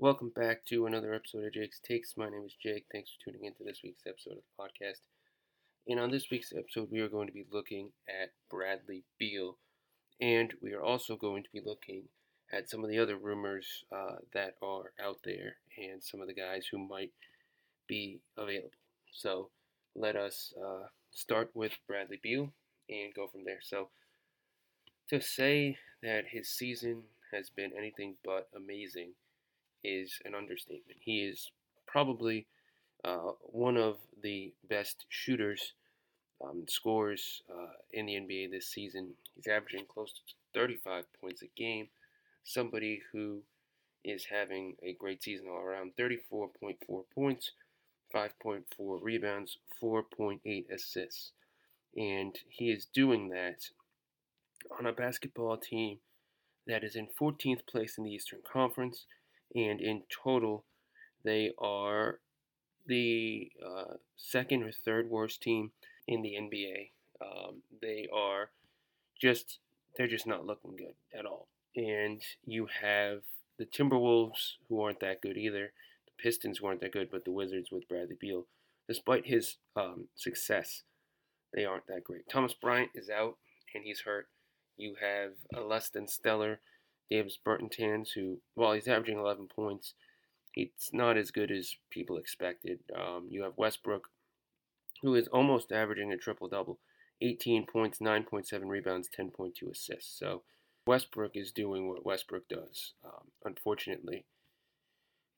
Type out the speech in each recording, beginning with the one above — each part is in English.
Welcome back to another episode of Jake's Takes. My name is Jake. Thanks for tuning into this week's episode of the podcast. And on this week's episode, we are going to be looking at Bradley Beal. And we are also going to be looking at some of the other rumors uh, that are out there and some of the guys who might be available. So let us uh, start with Bradley Beal and go from there. So to say that his season has been anything but amazing is an understatement. He is probably uh, one of the best shooters, um, scores uh, in the NBA this season. He's averaging close to 35 points a game. Somebody who is having a great season all around 34.4 points, 5.4 rebounds, 4.8 assists. And he is doing that on a basketball team that is in 14th place in the Eastern Conference and in total, they are the uh, second or third worst team in the NBA. Um, they are just they're just not looking good at all. And you have the Timberwolves who aren't that good either. The Pistons who aren't that good, but the Wizards with Bradley Beal, despite his um, success, they aren't that great. Thomas Bryant is out and he's hurt. You have a less than stellar Davis Bertans, who, while he's averaging 11 points, it's not as good as people expected. Um, you have Westbrook, who is almost averaging a triple double 18 points, 9.7 rebounds, 10.2 assists. So Westbrook is doing what Westbrook does. Um, unfortunately,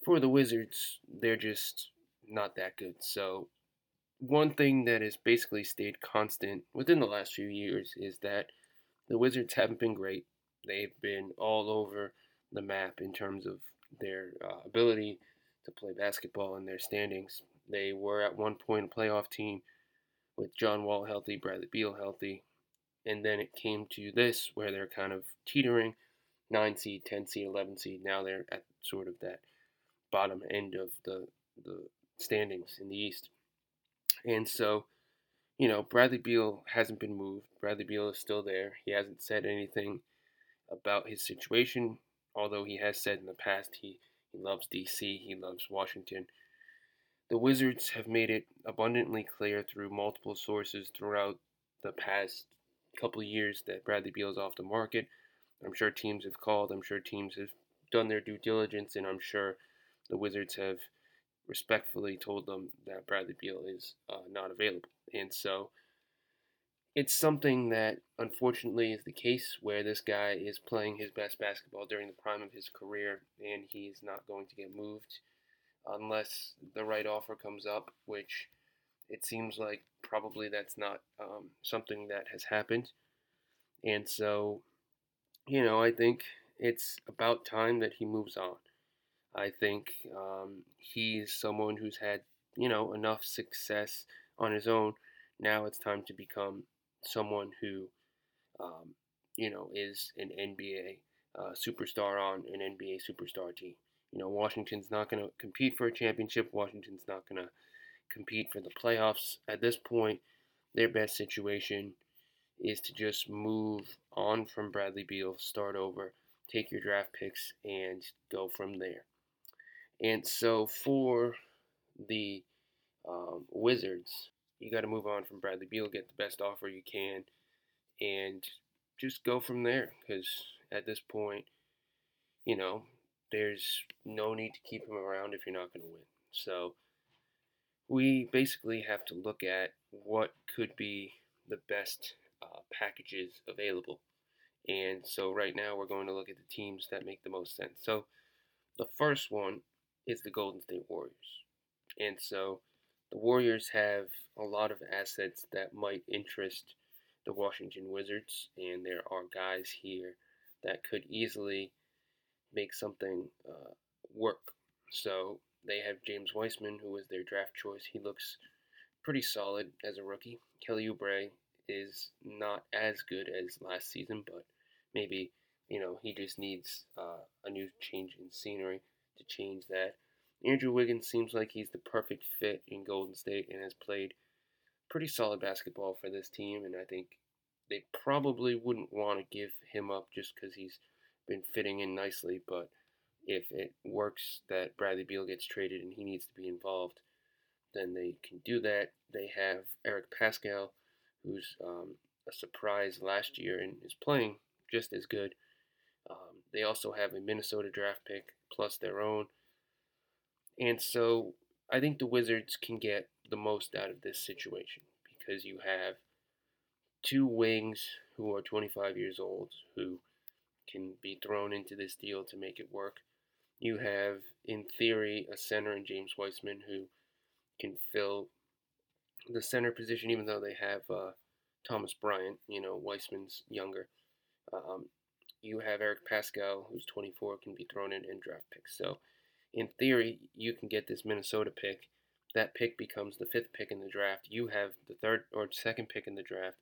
for the Wizards, they're just not that good. So one thing that has basically stayed constant within the last few years is that the Wizards haven't been great they've been all over the map in terms of their uh, ability to play basketball and their standings. They were at one point a playoff team with John Wall healthy, Bradley Beal healthy, and then it came to this where they're kind of teetering 9 seed, 10 seed, 11 seed. Now they're at sort of that bottom end of the, the standings in the East. And so, you know, Bradley Beal hasn't been moved. Bradley Beal is still there. He hasn't said anything about his situation, although he has said in the past he, he loves DC, he loves Washington. The Wizards have made it abundantly clear through multiple sources throughout the past couple years that Bradley Beal is off the market. I'm sure teams have called, I'm sure teams have done their due diligence, and I'm sure the Wizards have respectfully told them that Bradley Beal is uh, not available. And so it's something that unfortunately is the case where this guy is playing his best basketball during the prime of his career and he's not going to get moved unless the right offer comes up, which it seems like probably that's not um, something that has happened. And so, you know, I think it's about time that he moves on. I think um, he's someone who's had, you know, enough success on his own. Now it's time to become someone who, um, you know, is an NBA uh, superstar on an NBA superstar team. You know, Washington's not going to compete for a championship. Washington's not going to compete for the playoffs. At this point, their best situation is to just move on from Bradley Beal, start over, take your draft picks, and go from there. And so for the um, Wizards, you got to move on from Bradley Beal, get the best offer you can, and just go from there. Because at this point, you know, there's no need to keep him around if you're not going to win. So we basically have to look at what could be the best uh, packages available. And so right now we're going to look at the teams that make the most sense. So the first one is the Golden State Warriors. And so the Warriors have a lot of assets that might interest the Washington Wizards, and there are guys here that could easily make something uh, work. So they have James Wiseman, who was their draft choice. He looks pretty solid as a rookie. Kelly Oubre is not as good as last season, but maybe you know he just needs uh, a new change in scenery to change that. Andrew Wiggins seems like he's the perfect fit in Golden State and has played pretty solid basketball for this team. And I think they probably wouldn't want to give him up just because he's been fitting in nicely. But if it works that Bradley Beal gets traded and he needs to be involved, then they can do that. They have Eric Paschall, who's um, a surprise last year and is playing just as good. Um, they also have a Minnesota draft pick plus their own. And so I think the Wizards can get the most out of this situation because you have two wings who are 25 years old who can be thrown into this deal to make it work. You have, in theory, a center in James Wiseman who can fill the center position, even though they have uh, Thomas Bryant. You know, Wiseman's younger. Um, you have Eric Paschall, who's 24, can be thrown in and draft picks. So, in theory, you can get this Minnesota pick. That pick becomes the fifth pick in the draft. You have the third or second pick in the draft,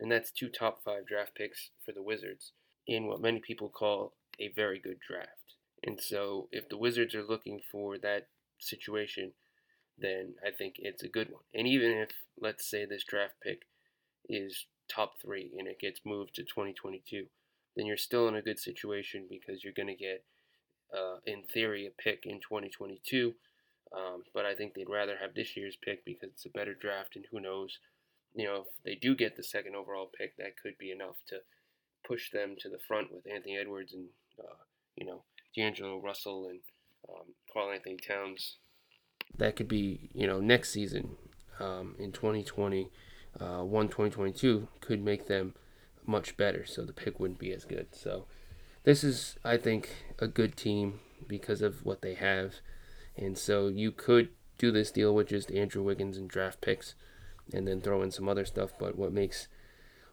and that's two top five draft picks for the Wizards in what many people call a very good draft. And so, if the Wizards are looking for that situation, then I think it's a good one. And even if, let's say, this draft pick is top three and it gets moved to 2022, then you're still in a good situation because you're going to get, uh, in theory, a pick in 2022. Um, but I think they'd rather have this year's pick because it's a better draft, and who knows, you know, if they do get the second overall pick, that could be enough to push them to the front with Anthony Edwards and, uh, you know, D'Angelo Russell and um, Karl-Anthony Towns. That could be, you know, next season um, in 2020, uh, 1 2022 could make them much better, so the pick wouldn't be as good. So this is, I think, a good team because of what they have, and so you could do this deal with just Andrew Wiggins and draft picks, and then throw in some other stuff. But what makes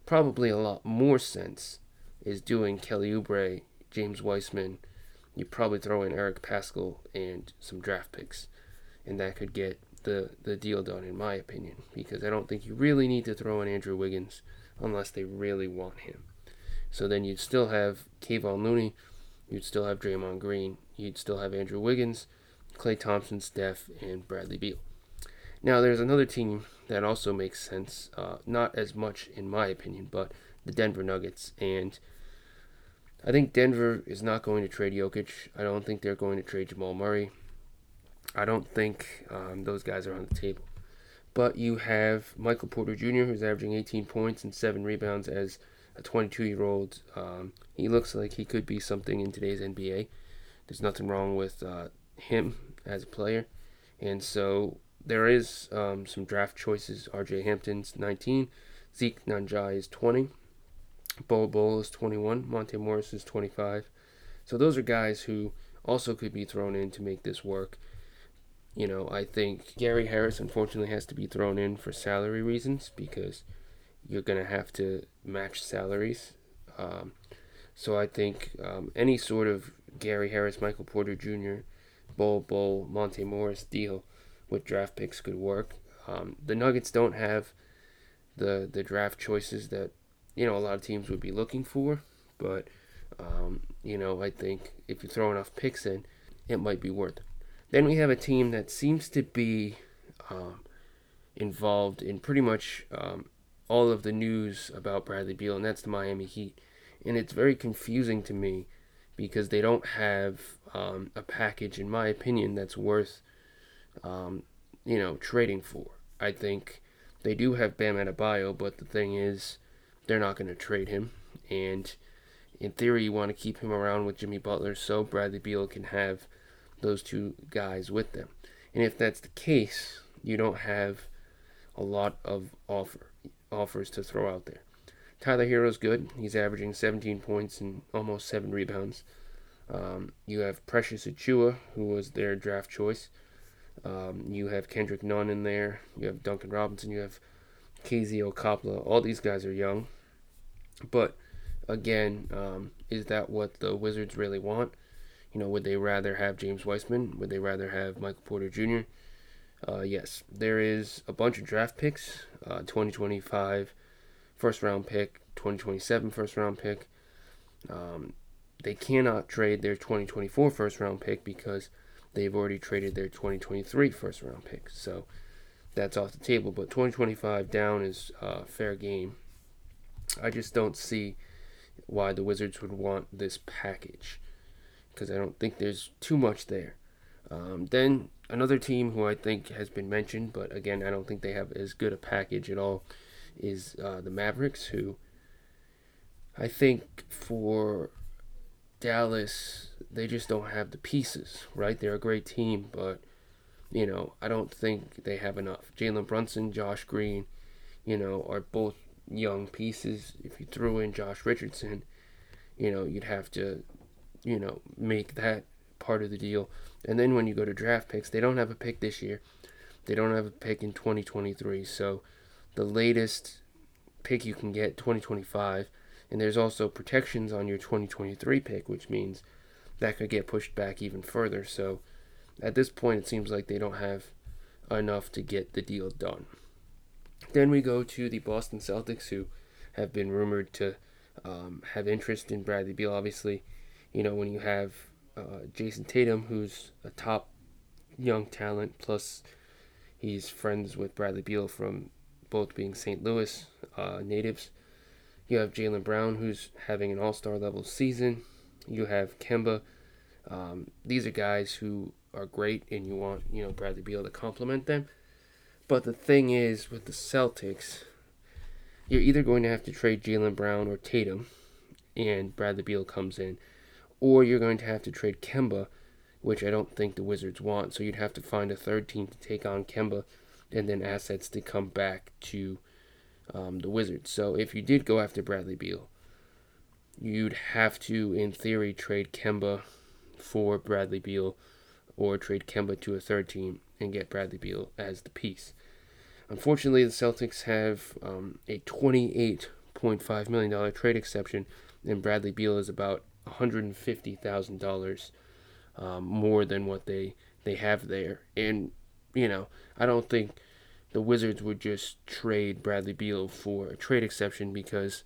probably a lot more sense is doing Kelly Oubre, James Wiseman. You probably throw in Eric Paschall and some draft picks, and that could get the the deal done, in my opinion. Because I don't think you really need to throw in Andrew Wiggins unless they really want him. So then you'd still have Kevon Looney, you'd still have Draymond Green, you'd still have Andrew Wiggins, Klay Thompson, Steph, and Bradley Beal. Now there's another team that also makes sense, uh, not as much in my opinion, but the Denver Nuggets. And I think Denver is not going to trade Jokic. I don't think they're going to trade Jamal Murray. I don't think um, those guys are on the table. But you have Michael Porter Jr., who's averaging 18 points and 7 rebounds as a 22 year old. Um, he looks like he could be something in today's NBA. There's nothing wrong with uh, him as a player. And so there is um, some draft choices. RJ Hampton's 19, Zeke Nnaji is 20, Bol Bol is 21, Monte Morris is 25. So those are guys who also could be thrown in to make this work. You know, I think Gary Harris unfortunately has to be thrown in for salary reasons because you're going to have to match salaries. Um, so I think um, any sort of Gary Harris, Michael Porter Jr., Bol Bol, Monte Morris deal with draft picks could work. Um, the Nuggets don't have the the draft choices that you know a lot of teams would be looking for, but um, you know I think if you throw enough picks in, it might be worth it. Then we have a team that seems to be um, involved in pretty much um, all of the news about Bradley Beal, and that's the Miami Heat. And it's very confusing to me because they don't have um, a package, in my opinion, that's worth, um, you know, trading for. I think they do have Bam Adebayo, but the thing is, they're not going to trade him. And in theory, you want to keep him around with Jimmy Butler so Bradley Beal can have those two guys with them. And if that's the case, you don't have a lot of offer offers to throw out there. Tyler Herro's good. He's averaging 17 points and almost seven rebounds. Um, you have Precious Achiuwa, who was their draft choice. Um, you have Kendrick Nunn in there. You have Duncan Robinson. You have KZ Okpala. All these guys are young. But again, um, is that what the Wizards really want? You know, would they rather have James Wiseman? Would they rather have Michael Porter Jr.? Uh, yes, there is a bunch of draft picks. Uh, 2025 first round pick, 2027 first round pick. Um, they cannot trade their 2024 first round pick because they've already traded their 2023 first round pick. So that's off the table. But 2025 down is uh, fair game. I just don't see why the Wizards would want this package because I don't think there's too much there. Um, then another team who I think has been mentioned, but again, I don't think they have as good a package at all, is uh, the Mavericks, who I think for Dallas, they just don't have the pieces, right? They're a great team, but, you know, I don't think they have enough. Jalen Brunson, Josh Green, you know, are both young pieces. If you threw in Josh Richardson, you know, you'd have to, you know, make that part of the deal. And then when you go to draft picks, they don't have a pick this year. They don't have a pick in 2023. So the latest pick you can get 2025 and there's also protections on your 2023 pick which means that could get pushed back even further so at this point it seems like they don't have enough to get the deal done then we go to the Boston Celtics who have been rumored to um, have interest in Bradley Beal obviously you know when you have uh, Jayson Tatum who's a top young talent plus he's friends with Bradley Beal from both being St. Louis uh, natives. You have Jaylen Brown, who's having an all star level season. You have Kemba. Um, these are guys who are great, and you want you know Bradley Beal to complement them. But the thing is, with the Celtics, you're either going to have to trade Jaylen Brown or Tatum, and Bradley Beal comes in, or you're going to have to trade Kemba, which I don't think the Wizards want. So you'd have to find a third team to take on Kemba and then assets to come back to um, the Wizards. So if you did go after Bradley Beal, you'd have to, in theory, trade Kemba for Bradley Beal or trade Kemba to a third team and get Bradley Beal as the piece. Unfortunately, the Celtics have um, a $28.5 million trade exception, and Bradley Beal is about $150,000 um, more than what they, they have there. And, you know, I don't think the Wizards would just trade Bradley Beal for a trade exception because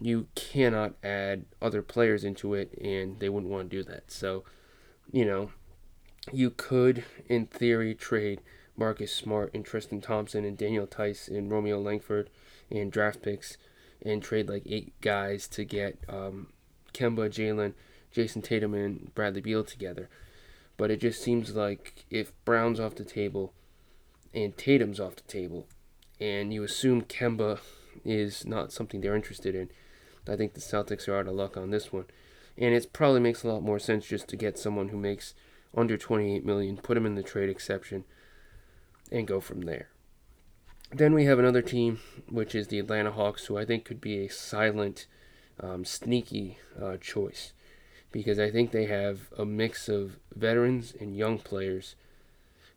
you cannot add other players into it and they wouldn't want to do that. So, you know, you could, in theory, trade Marcus Smart and Tristan Thompson and Daniel Theis and Romeo Langford and draft picks and trade like eight guys to get um, Kemba, Jalen, Jayson Tatum, and Bradley Beal together. But it just seems like if Brown's off the table, and Tatum's off the table, and you assume Kemba is not something they're interested in, I think the Celtics are out of luck on this one. And it probably makes a lot more sense just to get someone who makes under 28 million, put him in the trade exception, and go from there. Then we have another team, which is the Atlanta Hawks, who I think could be a silent, um, sneaky uh, choice because I think they have a mix of veterans and young players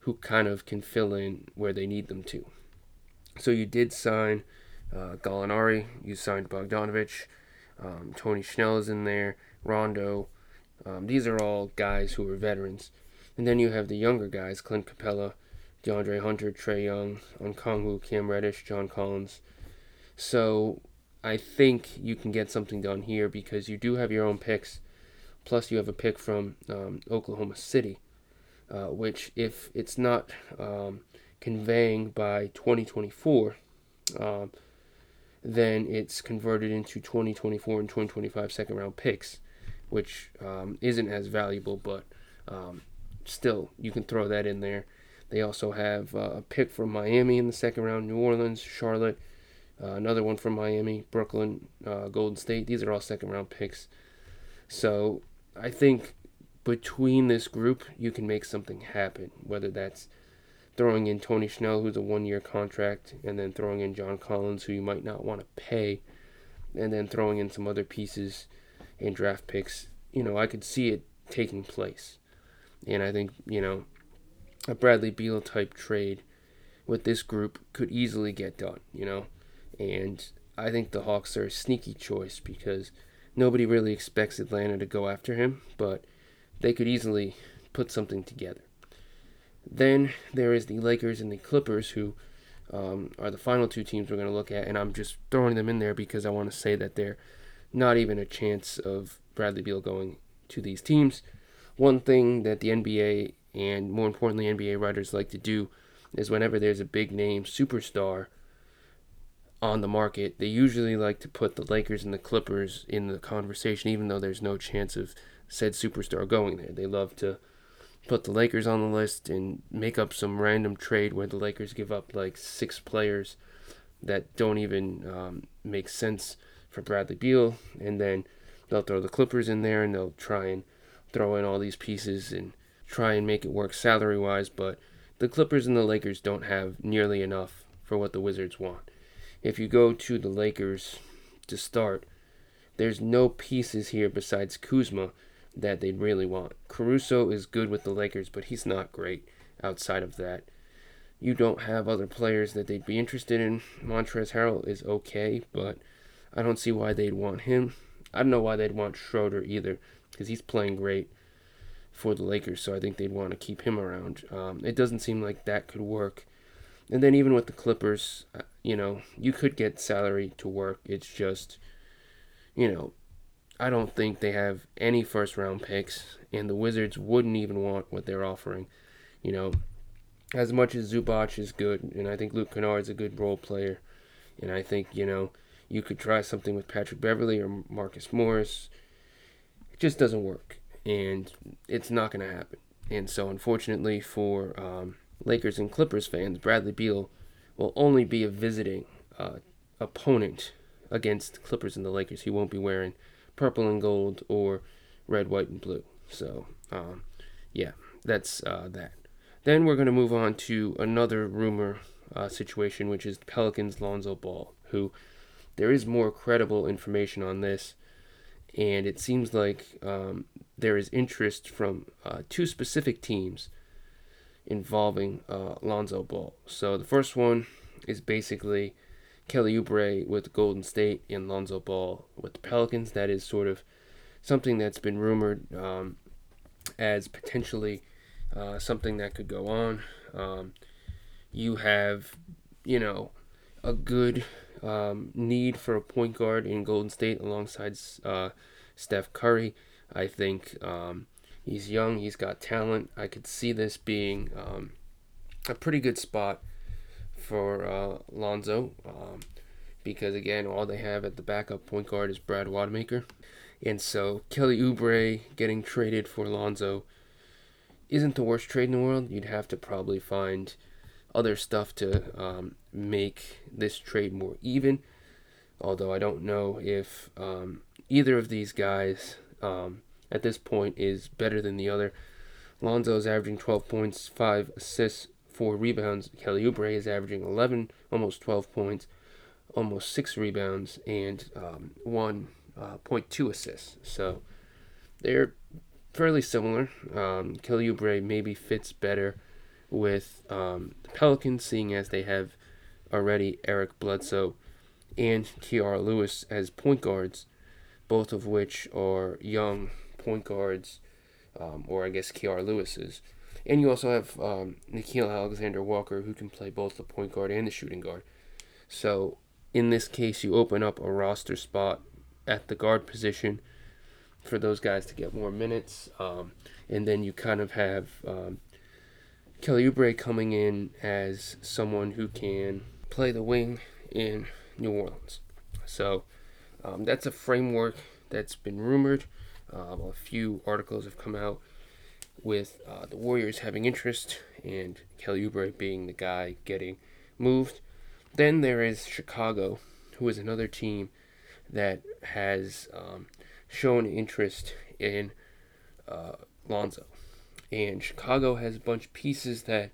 who kind of can fill in where they need them to. So you did sign uh, Gallinari, you signed Bogdanovic, um, Tony Snell is in there, Rondo. Um, these are all guys who are veterans. And then you have the younger guys, Clint Capela, DeAndre Hunter, Trae Young, Okongwu, Cam Reddish, John Collins. So I think you can get something done here because you do have your own picks. Plus, you have a pick from um, Oklahoma City uh, which if it's not um, conveying by 2024, um, then it's converted into 2024 and 2025 second round picks, which um, isn't as valuable, but um, still you can throw that in there. They also have uh, a pick from Miami in the second round, New Orleans, Charlotte, uh, another one from Miami, Brooklyn, uh, Golden State. These are all second round picks. So I think between this group, you can make something happen. Whether that's throwing in Tony Snell, who's a one year contract, and then throwing in John Collins, who you might not want to pay, and then throwing in some other pieces and draft picks. You know, I could see it taking place. And I think, you know, a Bradley Beal type trade with this group could easily get done, you know. And I think the Hawks are a sneaky choice because nobody really expects Atlanta to go after him, but they could easily put something together. Then there is the Lakers and the Clippers, who um, are the final two teams we're going to look at, and I'm just throwing them in there because I want to say that they're not even a chance of Bradley Beal going to these teams. One thing that the NBA and more importantly NBA writers like to do is whenever there's a big name superstar on the market, they usually like to put the Lakers and the Clippers in the conversation, even though there's no chance of said superstar going there. They love to put the Lakers on the list and make up some random trade where the Lakers give up like six players that don't even um, make sense for Bradley Beal, and then they'll throw the Clippers in there and they'll try and throw in all these pieces and try and make it work salary wise, but the Clippers and the Lakers don't have nearly enough for what the Wizards want. If you go to the Lakers to start, there's no pieces here besides Kuzma that they'd really want. Caruso is good with the Lakers, but he's not great outside of that. You don't have other players that they'd be interested in. Montrezl Harrell is okay, but I don't see why they'd want him. I don't know why they'd want Schroeder either, because he's playing great for the Lakers, so I think they'd want to keep him around. Um, it doesn't seem like that could work. And then even with the Clippers, uh, you know, you could get salary to work. It's just, you know, I don't think they have any first round picks, and the Wizards wouldn't even want what they're offering. You know, as much as Zubac is good, and I think Luke Kennard is a good role player, and I think, you know, you could try something with Patrick Beverley or Marcus Morris. It just doesn't work, and it's not going to happen. And so, unfortunately for um, Lakers and Clippers fans, Bradley Beal will only be a visiting uh, opponent against Clippers and the Lakers. He won't be wearing purple and gold or red, white, and blue. So, um, yeah, that's uh, that. Then we're going to move on to another rumor uh, situation, which is Pelicans Lonzo Ball, who there is more credible information on this, and it seems like um, there is interest from uh, two specific teams involving uh, Lonzo Ball. So the first one is basically Kelly Oubre with Golden State and Lonzo Ball with the Pelicans. That is sort of something that's been rumored um, as potentially uh, something that could go on. Um, you have, you know, a good um, need for a point guard in Golden State alongside uh, Steph Curry. I think um, he's young, he's got talent. I could see this being um, a pretty good spot for uh, Lonzo um, because, again, all they have at the backup point guard is Brad Wanamaker. And so Kelly Oubre getting traded for Lonzo isn't the worst trade in the world. You'd have to probably find other stuff to um, make this trade more even. Although I don't know if um, either of these guys um, at this point is better than the other. Lonzo is averaging 12 points, 5 assists, 4 rebounds. Kelly Oubre is averaging 11, almost 12 points, almost 6 rebounds, and um, 1.2 uh, assists. So they're fairly similar. Um, Kelly Oubre maybe fits better with um, the Pelicans, seeing as they have already Eric Bledsoe and T.R. Lewis as point guards, both of which are young point guards, um, or I guess Kira Lewis's. And you also have um, Nickeil Alexander Walker, who can play both the point guard and the shooting guard. So in this case, you open up a roster spot at the guard position for those guys to get more minutes, um, and then you kind of have um, Kelly Oubre coming in as someone who can play the wing in New Orleans. So um, that's a framework that's been rumored. Um, a few articles have come out with uh, the Warriors having interest and Kelly Oubre being the guy getting moved. Then there is Chicago, who is another team that has um, shown interest in uh, Lonzo and Chicago has a bunch of pieces that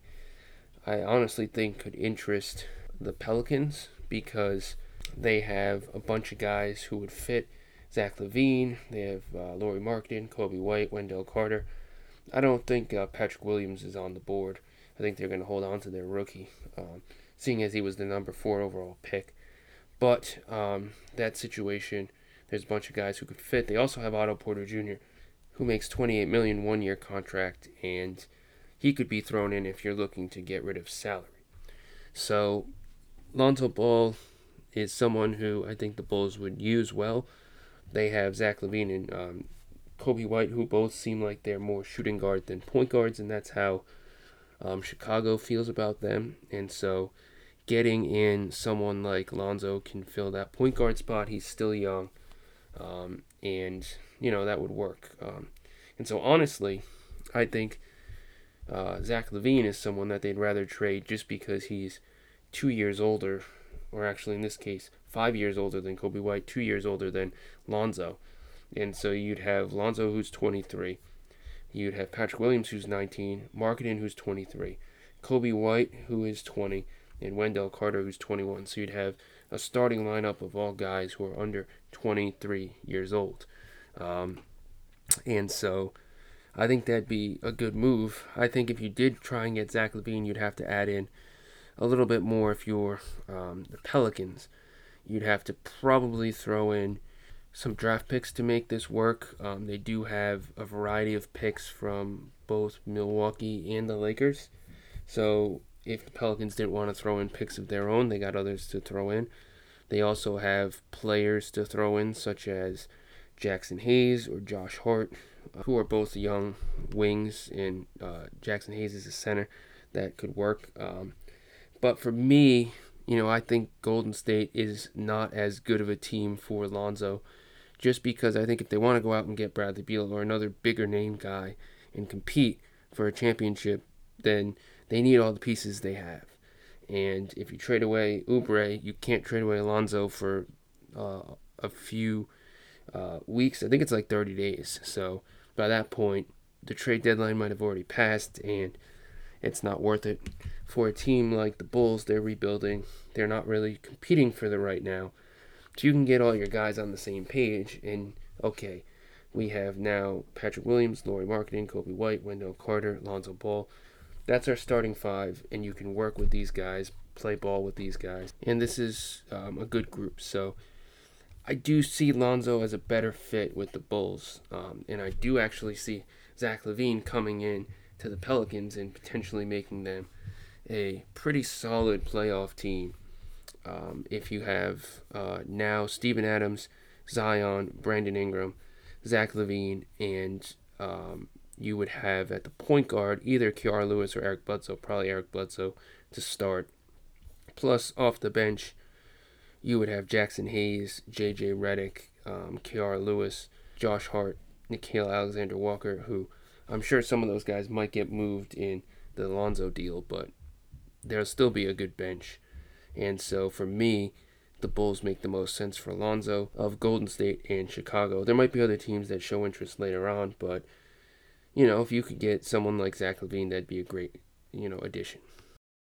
I honestly think could interest the Pelicans because they have a bunch of guys who would fit Zach LaVine. They have uh, Lauri Markkanen, Coby White, Wendell Carter. I don't think uh, Patrick Williams is on the board. I think they're going to hold on to their rookie, um, seeing as he was the number four overall pick. But um, that situation, there's a bunch of guys who could fit. They also have Otto Porter Jr., who makes 28 million one year contract and he could be thrown in if you're looking to get rid of salary. So Lonzo Ball is someone who I think the Bulls would use well. They have Zach LaVine and um, Coby White, who both seem like they're more shooting guard than point guards, and that's how um, Chicago feels about them. And so getting in someone like Lonzo can fill that point guard spot. He's still young. Um, and you know that would work. Um, And so, honestly, I think uh, Zach LaVine is someone that they'd rather trade just because he's two years older, or actually in this case, five years older than Coby White, two years older than Lonzo. And so you'd have Lonzo, who's 23. You'd have Patrick Williams, who's 19. Markkanen, who's 23. Coby White, who is 20. And Wendell Carter, who's 21. So you'd have a starting lineup of all guys who are under 23 years old. Um, and so I think that'd be a good move. I think if you did try and get Zach LaVine, you'd have to add in a little bit more if you're um, the Pelicans. You'd have to probably throw in some draft picks to make this work. Um, they do have a variety of picks from both Milwaukee and the Lakers. So if the Pelicans didn't want to throw in picks of their own, they got others to throw in. They also have players to throw in, such as Jaxson Hayes or Josh Hart, uh, who are both young wings, and uh, Jaxson Hayes is a center that could work. Um, but for me, you know, I think Golden State is not as good of a team for Lonzo just because I think if they want to go out and get Bradley Beal or another bigger name guy and compete for a championship, then they need all the pieces they have. And if you trade away Oubre, you can't trade away Alonzo for uh, a few uh, weeks. I think it's like 30 days. So by that point, the trade deadline might have already passed, and it's not worth it. For a team like the Bulls, they're rebuilding. They're not really competing for the right now. So you can get all your guys on the same page, and okay, we have now Patrick Williams, Lauri Markkanen, Coby White, Wendell Carter, Lonzo Ball. That's our starting five, and you can work with these guys, play ball with these guys, and this is um, a good group. So I do see Lonzo as a better fit with the Bulls, um, and I do actually see Zach LaVine coming in to the Pelicans and potentially making them a pretty solid playoff team um, if you have uh, now Steven Adams, Zion, Brandon Ingram, Zach LaVine, and um, you would have at the point guard either Kira Lewis or Eric Bledsoe, probably Eric Bledsoe to start. Plus, off the bench, you would have Jaxson Hayes, J.J. Redick, um, Kira Lewis, Josh Hart, Nickeil Alexander Walker, who I'm sure some of those guys might get moved in the Alonzo deal, but there'll still be a good bench. And so for me, the Bulls make the most sense for Alonzo of Golden State and Chicago. There might be other teams that show interest later on, but you know, if you could get someone like Zach LaVine, that'd be a great, you know, addition.